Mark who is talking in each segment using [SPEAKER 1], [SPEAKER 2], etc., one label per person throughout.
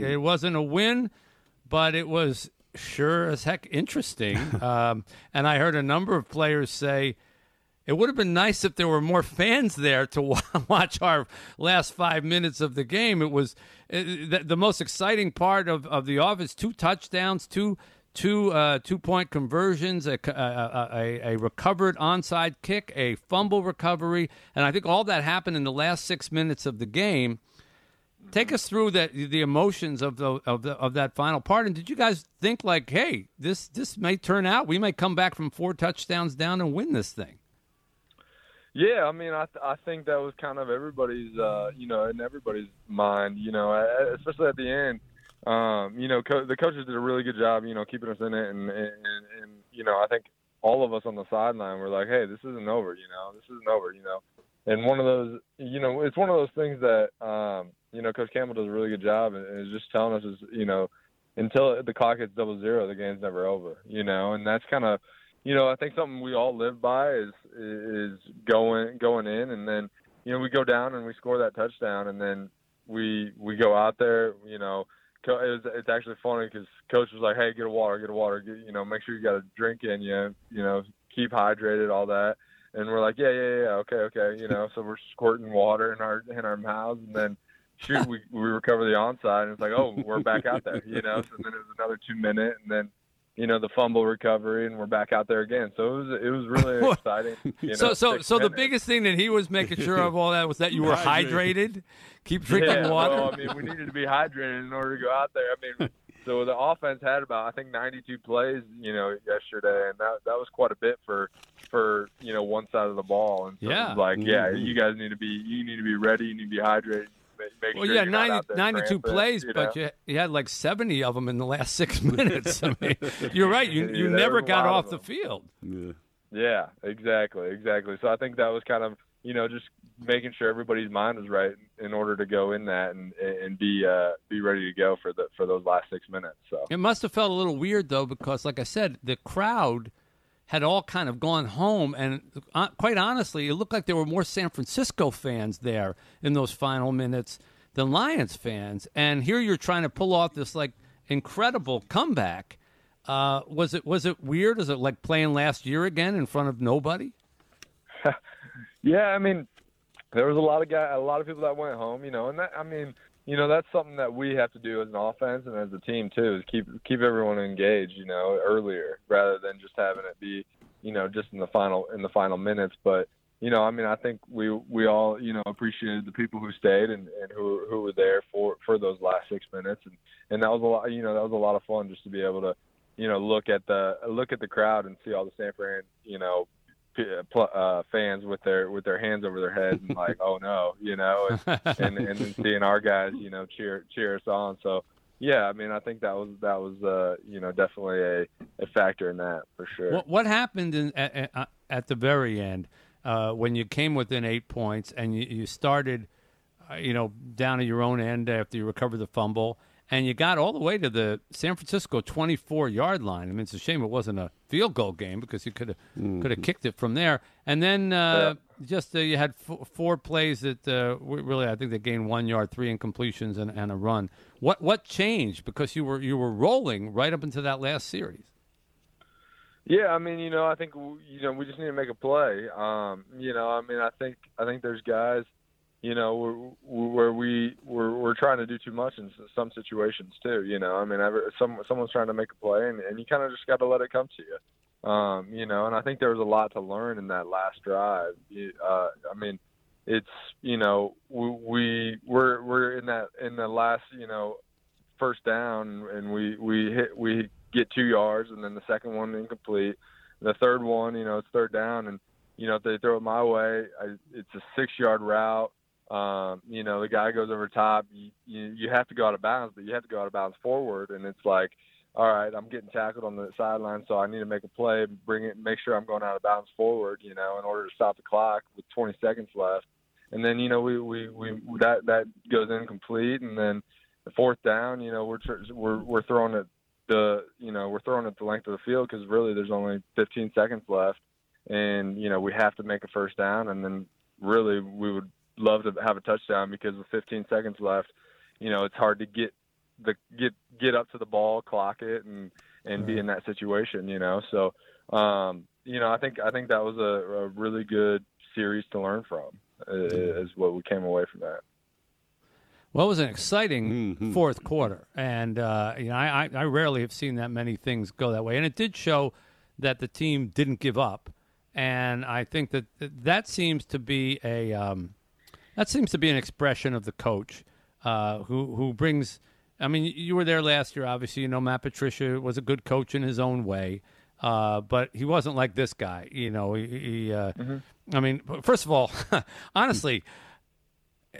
[SPEAKER 1] it wasn't a win, but it was sure as heck interesting. um, and I heard a number of players say it would have been nice if there were more fans there to watch our last five minutes of the game. It was the, the most exciting part of, of the offense: two touchdowns, two two uh, two point conversions, a, a, a, a, recovered onside kick, a fumble recovery, and I think all that happened in the last six minutes of the game. Take us through that the emotions of the of the of that final part. And did you guys think like, hey, this this may turn out we may come back from four touchdowns down and win this thing?
[SPEAKER 2] Yeah, I mean, I th- I think that was kind of everybody's, uh, you know, in everybody's mind, you know, especially at the end. Um, you know, co- the coaches did a really good job, you know, keeping us in it, and, and and you know, I think all of us on the sideline were like, hey, this isn't over, you know, this isn't over, you know, and one of those, you know, it's one of those things that, um, you know, Coach Campbell does a really good job, and is just telling us is, you know, until the clock hits double zero, the game's never over, you know, and that's kind of you know, I think something we all live by is is going going in, and then you know we go down and we score that touchdown, and then we we go out there. You know, it's, it's actually funny because coach was like, "Hey, get a water, get a water. Get, you know, make sure you got a drink in you. You know, keep hydrated, all that." And we're like, "Yeah, yeah, yeah, okay, okay." You know, so we're squirting water in our in our mouths, and then shoot, we we recover the onside, and it's like, "Oh, we're back out there." You know, so then it was another two minute, and then you know the fumble recovery and we're back out there again. So it was it was really exciting you know,
[SPEAKER 1] so so so the biggest thing that he was making sure of all that was that you were hydrated. keep drinking
[SPEAKER 2] yeah,
[SPEAKER 1] water?
[SPEAKER 2] Well, i mean we needed to be hydrated in order to go out there. I mean so the offense had about i think 92 plays you know yesterday and that that was quite a bit for for you know one side of the ball. And so
[SPEAKER 1] yeah.
[SPEAKER 2] like yeah mm-hmm. you guys need to be you need to be ready you need to be hydrated make
[SPEAKER 1] well,
[SPEAKER 2] sure
[SPEAKER 1] yeah,
[SPEAKER 2] 90,
[SPEAKER 1] 92 plays,
[SPEAKER 2] you know?
[SPEAKER 1] but you, you, had like 70 of them in the last six minutes. I mean, you're right. You, you
[SPEAKER 2] yeah,
[SPEAKER 1] never got off
[SPEAKER 2] of
[SPEAKER 1] the field.
[SPEAKER 3] Yeah.
[SPEAKER 2] yeah, exactly, exactly. So I think that was kind of, you know, just making sure everybody's mind was right in order to go in that and and be uh, be ready to go for the for those last six minutes. So
[SPEAKER 1] it must have felt a little weird though, because like I said, the crowd – had all kind of gone home, and uh, quite honestly, it looked like there were more San Francisco fans there in those final minutes than Lions fans. And here you're trying to pull off this like incredible comeback. Uh, was it was it weird? Is it like playing last year again in front of nobody?
[SPEAKER 2] yeah, I mean, there was a lot of guy, a lot of people that went home, you know, and that I mean, you know, that's something that we have to do as an offense and as a team too, is keep keep everyone engaged, you know, earlier rather than just having it be, you know, just in the final in the final minutes. But you know, I mean, I think we we all you know appreciated the people who stayed and, and who who were there for for those last six minutes, and and that was a lot, you know, that was a lot of fun just to be able to, you know, look at the look at the crowd and see all the San Fran, you know, uh, fans with their with their hands over their heads and like, oh no, you know, and, and and then seeing our guys, you know, cheer cheer us on. So yeah, I mean, I think that was that was uh, you know definitely a, a factor in that for sure.
[SPEAKER 1] What, what happened in, at, at the very end uh, when you came within eight points and you, you started, uh, you know, down at your own end after you recovered the fumble? and you got all the way to the San Francisco 24 yard line. I mean, it's a shame it wasn't a field goal game because you could have mm-hmm. could have kicked it from there. And then uh, yeah. just uh, you had f- four plays that uh, really I think they gained one yard, three incompletions, and, and a run. What what changed because you were you were rolling right up into that last series.
[SPEAKER 2] Yeah, I mean, you know, I think you know we just need to make a play. Um, you know, I mean, I think I think there's guys you know, where we we're, we're trying to do too much in some situations too. You know, I mean, ever, some someone's trying to make a play, and, and you kind of just got to let it come to you. Um, you know, and I think there was a lot to learn in that last drive. Uh, I mean, it's you know we, we we're we're in that in the last you know first down, and we we hit we get two yards, and then the second one incomplete. The third one, you know, it's third down, and you know if they throw it my way, I, it's a six yard route um, you know, the guy goes over top. You, you you have to go out of bounds, but you have to go out of bounds forward, and it's like, all right, I'm getting tackled on the sideline, so I need to make a play, bring it, make sure I'm going out of bounds forward, you know, in order to stop the clock with 20 seconds left. And then you know we we we that that goes incomplete, and then the fourth down, you know, we're we're we're throwing it the you know we're throwing it the length of the field because really there's only 15 seconds left, and you know we have to make a first down, and then really we would love to have a touchdown because with 15 seconds left, you know, it's hard to get the get get up to the ball, clock it, and and be in that situation. You know, so um, you know, I think I think that was a, a really good series to learn from. uh, Is what we came away from that.
[SPEAKER 1] Well, it was an exciting
[SPEAKER 3] Mhm.
[SPEAKER 1] fourth quarter, and uh, you know, I, I I rarely have seen that many things go that way, and it did show that the team didn't give up, and I think that that seems to be a um, that seems to be an expression of the coach uh, who who brings. I mean, you were there last year. Obviously, you know Matt Patricia was a good coach in his own way, uh, but he wasn't like this guy. You know, he. he uh, I mean, first of all, honestly,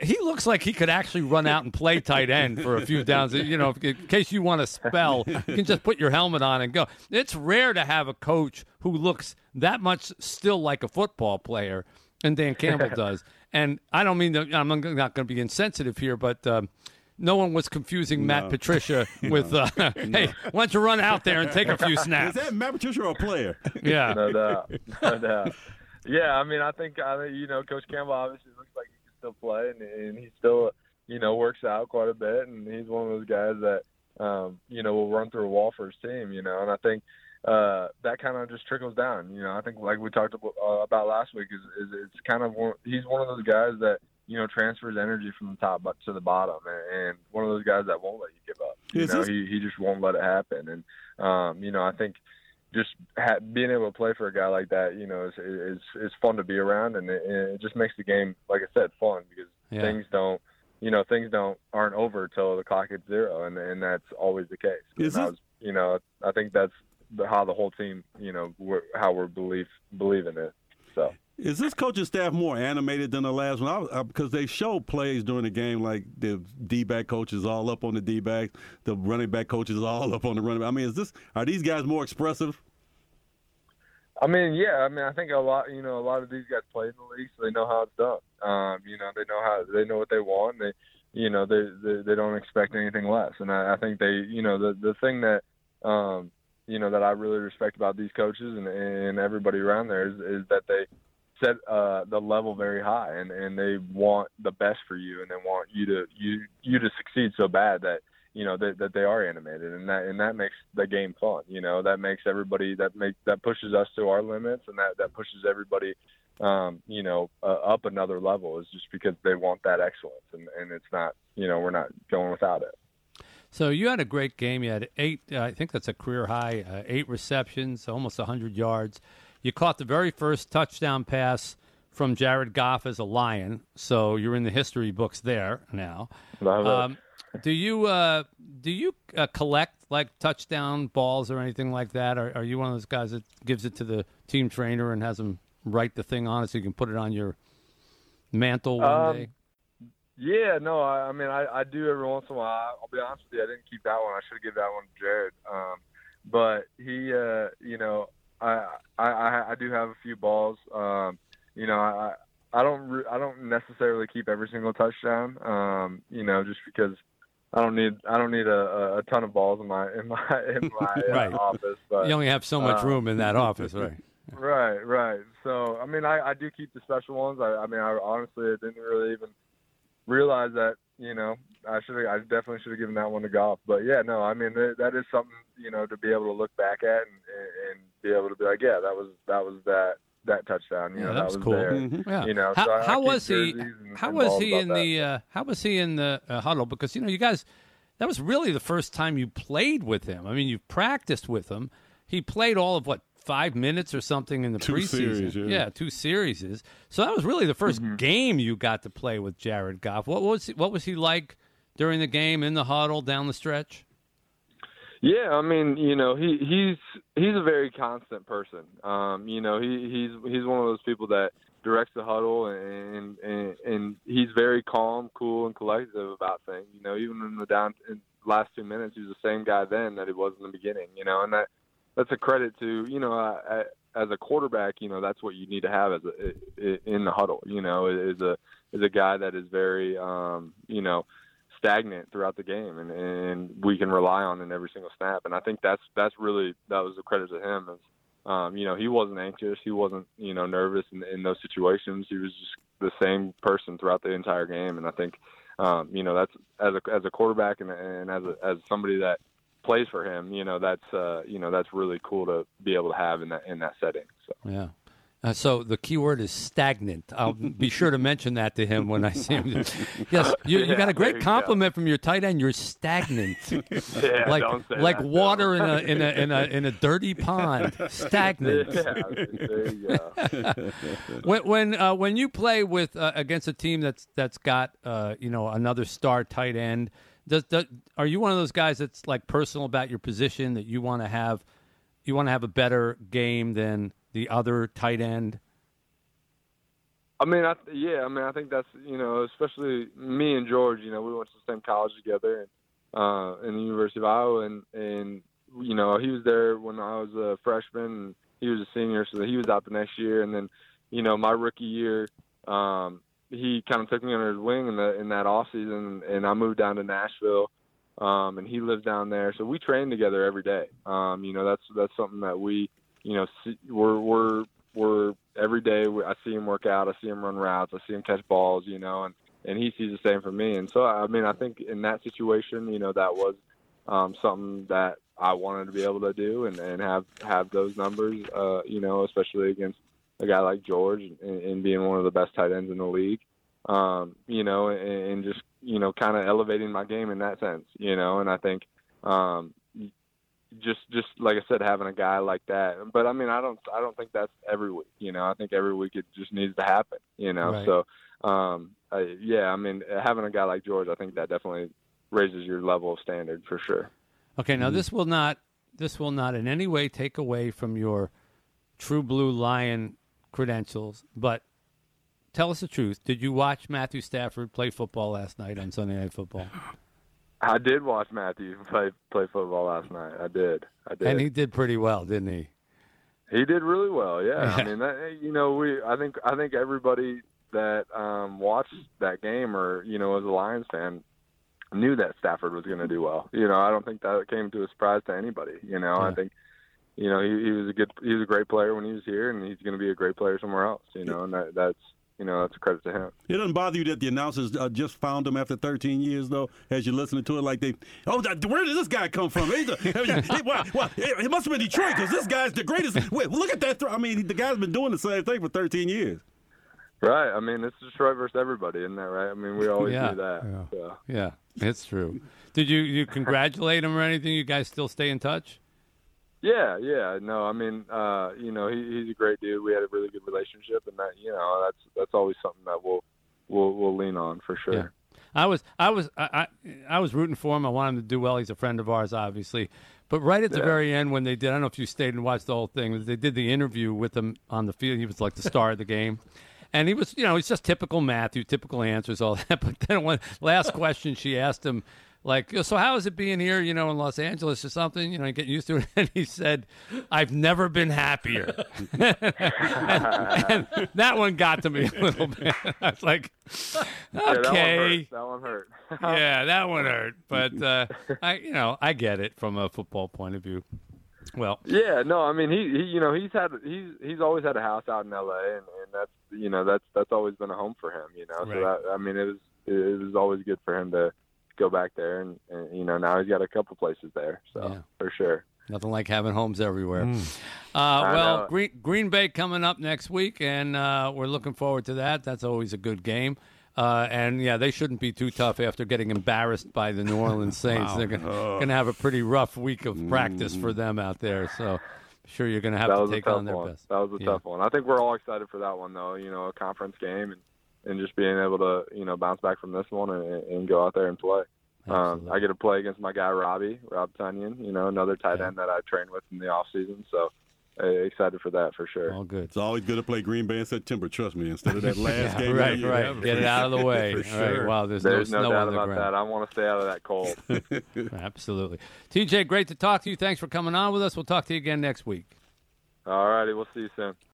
[SPEAKER 1] he looks like he could actually run out and play tight end for a few downs. You know, in case you want to spell, you can just put your helmet on and go. It's rare to have a coach who looks that much still like a football player, and Dan Campbell does. And I don't mean that I'm not going to be insensitive here, but. Um, no one was confusing Matt Patricia with, uh, "Hey, why don't you run out there and take a few snaps?
[SPEAKER 3] Is that Matt Patricia or a player?
[SPEAKER 1] Yeah,
[SPEAKER 2] no doubt, no doubt. Yeah, I mean, I think I think you know, Coach Campbell obviously looks like he can still play, and, and he still you know works out quite a bit, and he's one of those guys that um, you know will run through a wall for his team, you know, and I think uh, that kind of just trickles down. You know, I think like we talked about, uh, about last week is, is it's kind of one, he's one of those guys that you know transfers energy from the top to the bottom, and, and one of those guys that won't let you give up. You
[SPEAKER 3] Is
[SPEAKER 2] know,
[SPEAKER 3] this-
[SPEAKER 2] he he just won't let it happen, and um, you know, I think just ha- being able to play for a guy like that, you know, is is is fun to be around, and it, it just makes the game, like I said, fun because
[SPEAKER 1] Yeah.
[SPEAKER 2] things don't, you know, things don't aren't over till the clock hits zero, and and that's always the case.
[SPEAKER 3] Is
[SPEAKER 2] and I was, you know, I think that's how the whole team, you know, we're, how we're believe believe in it. So
[SPEAKER 3] Is this coaching staff more animated than the last one? I, was- uh, because they show plays during the game, like the D back coaches all up on the D back, the running back coaches all up on the running back. I mean, is this are these guys more expressive?
[SPEAKER 2] I mean, yeah, I mean, I think a lot, you know, a lot of these guys play in the league, so they know how it's done. Um, you know, they know how they know what they want. They, you know, they they, they don't expect anything less. And I, I think they, you know, the the thing that, um, you know, that I really respect about these coaches and and everybody around there is is that they set uh, the level very high, and and they want the best for you, and they want you to you you to succeed so bad that you know that, that they are animated and that and that makes the game fun you know that makes everybody that make that pushes us to our limits and that that pushes everybody um you know uh, up another level is just because they want that excellence and and it's not you know we're not going without it
[SPEAKER 1] So you had a great game. You had eight. Uh, I think that's a career high. Uh, eight receptions, almost hundred yards. You caught the very first touchdown pass from Jared Goff as a Lion. So you're in the history books there now.
[SPEAKER 2] Love it.
[SPEAKER 1] Um, do you uh, do you uh, collect like touchdown balls or anything like that? Or are you one of those guys that gives it to the team trainer and has them write the thing on it so you can put it on your mantle one
[SPEAKER 2] Um,
[SPEAKER 1] day?
[SPEAKER 2] Yeah, no, I, I mean, I, I do every once in a while. I'll be honest with you, I didn't keep that one. I should have given that one to Jared. Um, but he, uh, you know, I, I, I, I do have a few balls. Um, you know, I, I don't, re- I don't necessarily keep every single touchdown. Um, you know, just because I don't need, I don't need a, a- ton of balls in my, in my, in my uh, office. But
[SPEAKER 1] You only have so much
[SPEAKER 2] uh,
[SPEAKER 1] room in that office, right?
[SPEAKER 2] Right, right. So, I mean, I, I do keep the special ones. I, I mean, I honestly I didn't really even realize that. You know, I should. I definitely should have given that one to Goff. But yeah, no. I mean, that, that is something you know to be able to look back at and, and be able to be like, yeah, that was that was that that touchdown. You
[SPEAKER 1] Yeah,
[SPEAKER 2] know,
[SPEAKER 1] that was
[SPEAKER 2] was
[SPEAKER 1] cool.
[SPEAKER 2] there.
[SPEAKER 3] Mhm.
[SPEAKER 1] Yeah.
[SPEAKER 2] You know,
[SPEAKER 1] how,
[SPEAKER 2] so I- I
[SPEAKER 1] how
[SPEAKER 2] keep
[SPEAKER 1] was he?
[SPEAKER 2] jerseys and-
[SPEAKER 1] How was he in
[SPEAKER 2] that.
[SPEAKER 1] the? Uh, how was he in the uh, huddle? Because you know, you guys, that was really the first time you played with him. I mean, you practiced with him. He played all of what five minutes or something in the
[SPEAKER 3] Two
[SPEAKER 1] preseason.
[SPEAKER 3] series, yeah.
[SPEAKER 1] two series. So that was really the 1st
[SPEAKER 2] Mm-hmm.
[SPEAKER 1] game you got to play with Jared Goff. What was he, what was he like during the game in the huddle down the stretch?
[SPEAKER 2] Yeah, I mean, you know, he he's he's a very constant person. Um, you know, he he's he's one of those people that directs the huddle and and and he's very calm, cool, and collective about things. You know, even in the down in the last two minutes, he was the same guy then that he was in the beginning. You know, and that that's a credit to you know uh, as a quarterback. You know, that's what you need to have as a in the huddle. You know, is a is a guy that is very um, you know stagnant throughout the game and, and we can rely on in every single snap. And I think that's that's really that was a credit to him is um, you know, he wasn't anxious, he wasn't, you know, nervous in, in those situations. He was just the same person throughout the entire game and I think um, you know, that's as a as a quarterback and, and as a, as somebody that plays for him, you know, that's uh, you know that's really cool to be able to have in that in that setting. So.
[SPEAKER 1] Yeah. Uh, so the key word is stagnant. I'll be sure to mention that to him when I see him. Yes, you, you got a great compliment from your tight end. You're stagnant,
[SPEAKER 2] Yeah,
[SPEAKER 1] like like
[SPEAKER 2] that,
[SPEAKER 1] water in a in a in a in a dirty pond. Stagnant.
[SPEAKER 2] Yeah, there you go.
[SPEAKER 1] When when uh, when you play with uh, against a team that's that's got uh, you know another star tight end, does, does are you one of those guys that's like personal about your position that you want to have you want to have a better game than the other tight end?
[SPEAKER 2] I mean, I yeah, I mean, I think that's you know, especially me and George. You know, we went to the same college together, and uh, in the University of Iowa, and and you know, he was there when I was a freshman, and he was a senior, so he was out the next year, and then you know, my rookie year, um, he kind of took me under his wing in the in that off season, and I moved down to Nashville, um, and he lives down there, so we train together every day. Um, you know, that's that's something that we, you know, we're we're we're every day. I see him work out. I see him run routes. I see him catch balls. You know, and and he sees the same from me. And so, I mean, I think in that situation, you know, that was um, something that I wanted to be able to do and, and have have those numbers. Uh, you know, especially against a guy like George and, and being one of the best tight ends in the league. Um, you know, and, and just you know, kind of elevating my game in that sense. You know, and I think um, just just like I said, having a guy like that. But I mean, I don't I don't think that's every week. You know, I think every week it just needs to happen. You know,
[SPEAKER 1] Right.
[SPEAKER 2] so um, I, yeah, I mean, having a guy like George, I think that definitely raises your level of standard for sure.
[SPEAKER 1] Okay, now this will not this will not in any way take away from your true blue lion credentials, but tell us the truth. Did you watch Matthew Stafford play football last night on Sunday Night Football?
[SPEAKER 2] I did watch Matthew play play football last night. I did. I did.
[SPEAKER 1] And he did pretty well, didn't he?
[SPEAKER 2] He did really well. Yeah. I mean, that, you know, we I think I think everybody that um watched that game or you know as a Lions fan knew that Stafford was going to do well. You know, I don't think that came to a surprise to anybody. You know,
[SPEAKER 1] Yeah.
[SPEAKER 2] I think you know he, he was a good he was a great player when he was here, and he's going to be a great player somewhere else. You know, and that that's you know that's a credit to him.
[SPEAKER 3] It doesn't bother you that the announcers uh, just found him after 13 years, though, as you're listening to it, like they, oh, where did this guy come from? He's a, hey, well, well, it it must have been Detroit because this guy's the greatest. Wait, look at that. Throw. I mean, the guy's been doing the same thing for 13 years.
[SPEAKER 2] Right. I mean, it's Detroit versus everybody, isn't that right? I mean, we always
[SPEAKER 1] Yeah.
[SPEAKER 2] do that.
[SPEAKER 1] Yeah.
[SPEAKER 2] So.
[SPEAKER 1] Yeah, it's true. Did you you congratulate him or anything? You guys still stay in touch?
[SPEAKER 2] Yeah, yeah. No, I mean, uh, you know, he, he's a great dude. We had a really good relationship, and that, you know, that's that's always something that we'll we'll we'll lean on for sure.
[SPEAKER 1] Yeah. I was I was I, I I was rooting for him. I wanted him to do well. He's a friend of ours, obviously. But right at the
[SPEAKER 2] Yeah.
[SPEAKER 1] very end, when they did, I don't know if you stayed and watched the whole thing. They did the interview with him on the field. He was like the star of the game, and he was, you know, he's just typical Matthew, typical answers, all that. But then one last question, she asked him, like, so how is it being here, you know, in Los Angeles or something? You know, getting used to it. And he said, "I've never been happier." and that one got to me a little bit. I was like,
[SPEAKER 2] Yeah,
[SPEAKER 1] okay.
[SPEAKER 2] that one hurt. That one hurt.
[SPEAKER 1] yeah, that one hurt. But uh, I, you know, I get it from a football point of view. Well,
[SPEAKER 2] yeah, no, I mean, he, he, you know, he's had he's he's always had a house out in L.A. and, and that's you know that's that's always been a home for him. You know,
[SPEAKER 1] Right.
[SPEAKER 2] so that I mean, it was it was always good for him to go back there, and, and you know now he's got a couple places there, so
[SPEAKER 1] Yeah.
[SPEAKER 2] for sure.
[SPEAKER 1] nothing like having homes everywhere. Uh, well. Green, Green Bay coming up next week, and uh, we're looking forward to that. That's always a good game. Uh, and yeah, they shouldn't be too tough after getting embarrassed by the New Orleans Saints. They're going to have a pretty rough week of practice for them out there. So, I'm sure you're going to have
[SPEAKER 2] that
[SPEAKER 1] to
[SPEAKER 2] was a
[SPEAKER 1] take
[SPEAKER 2] tough
[SPEAKER 1] on their
[SPEAKER 2] one.
[SPEAKER 1] best.
[SPEAKER 2] That was a
[SPEAKER 1] Yeah.
[SPEAKER 2] tough one. I think we're all excited for that one, though. You know, a conference game and and just being able to you know bounce back from this one and, and go out there and play. Um, I get to play against my guy Robbie, Rob Tonyan. You know, another tight
[SPEAKER 1] Yeah.
[SPEAKER 2] end that I trained with in the off season. So uh, excited for that for sure.
[SPEAKER 1] All good.
[SPEAKER 3] It's always good to play Green Bay in September, trust me, instead of that last
[SPEAKER 1] Yeah,
[SPEAKER 3] game.
[SPEAKER 1] right,
[SPEAKER 3] of the
[SPEAKER 1] right. Get it out of the way.
[SPEAKER 3] For
[SPEAKER 1] All right.
[SPEAKER 3] sure.
[SPEAKER 1] Wow, there's,
[SPEAKER 2] There's
[SPEAKER 1] no
[SPEAKER 2] no,
[SPEAKER 1] snow
[SPEAKER 2] doubt
[SPEAKER 1] on the
[SPEAKER 2] about
[SPEAKER 1] ground.
[SPEAKER 2] that. I want to stay out of that cold.
[SPEAKER 1] Absolutely. TJ, great to talk to you. Thanks for coming on with us. We'll talk to you again next week.
[SPEAKER 2] All righty, we'll see you soon.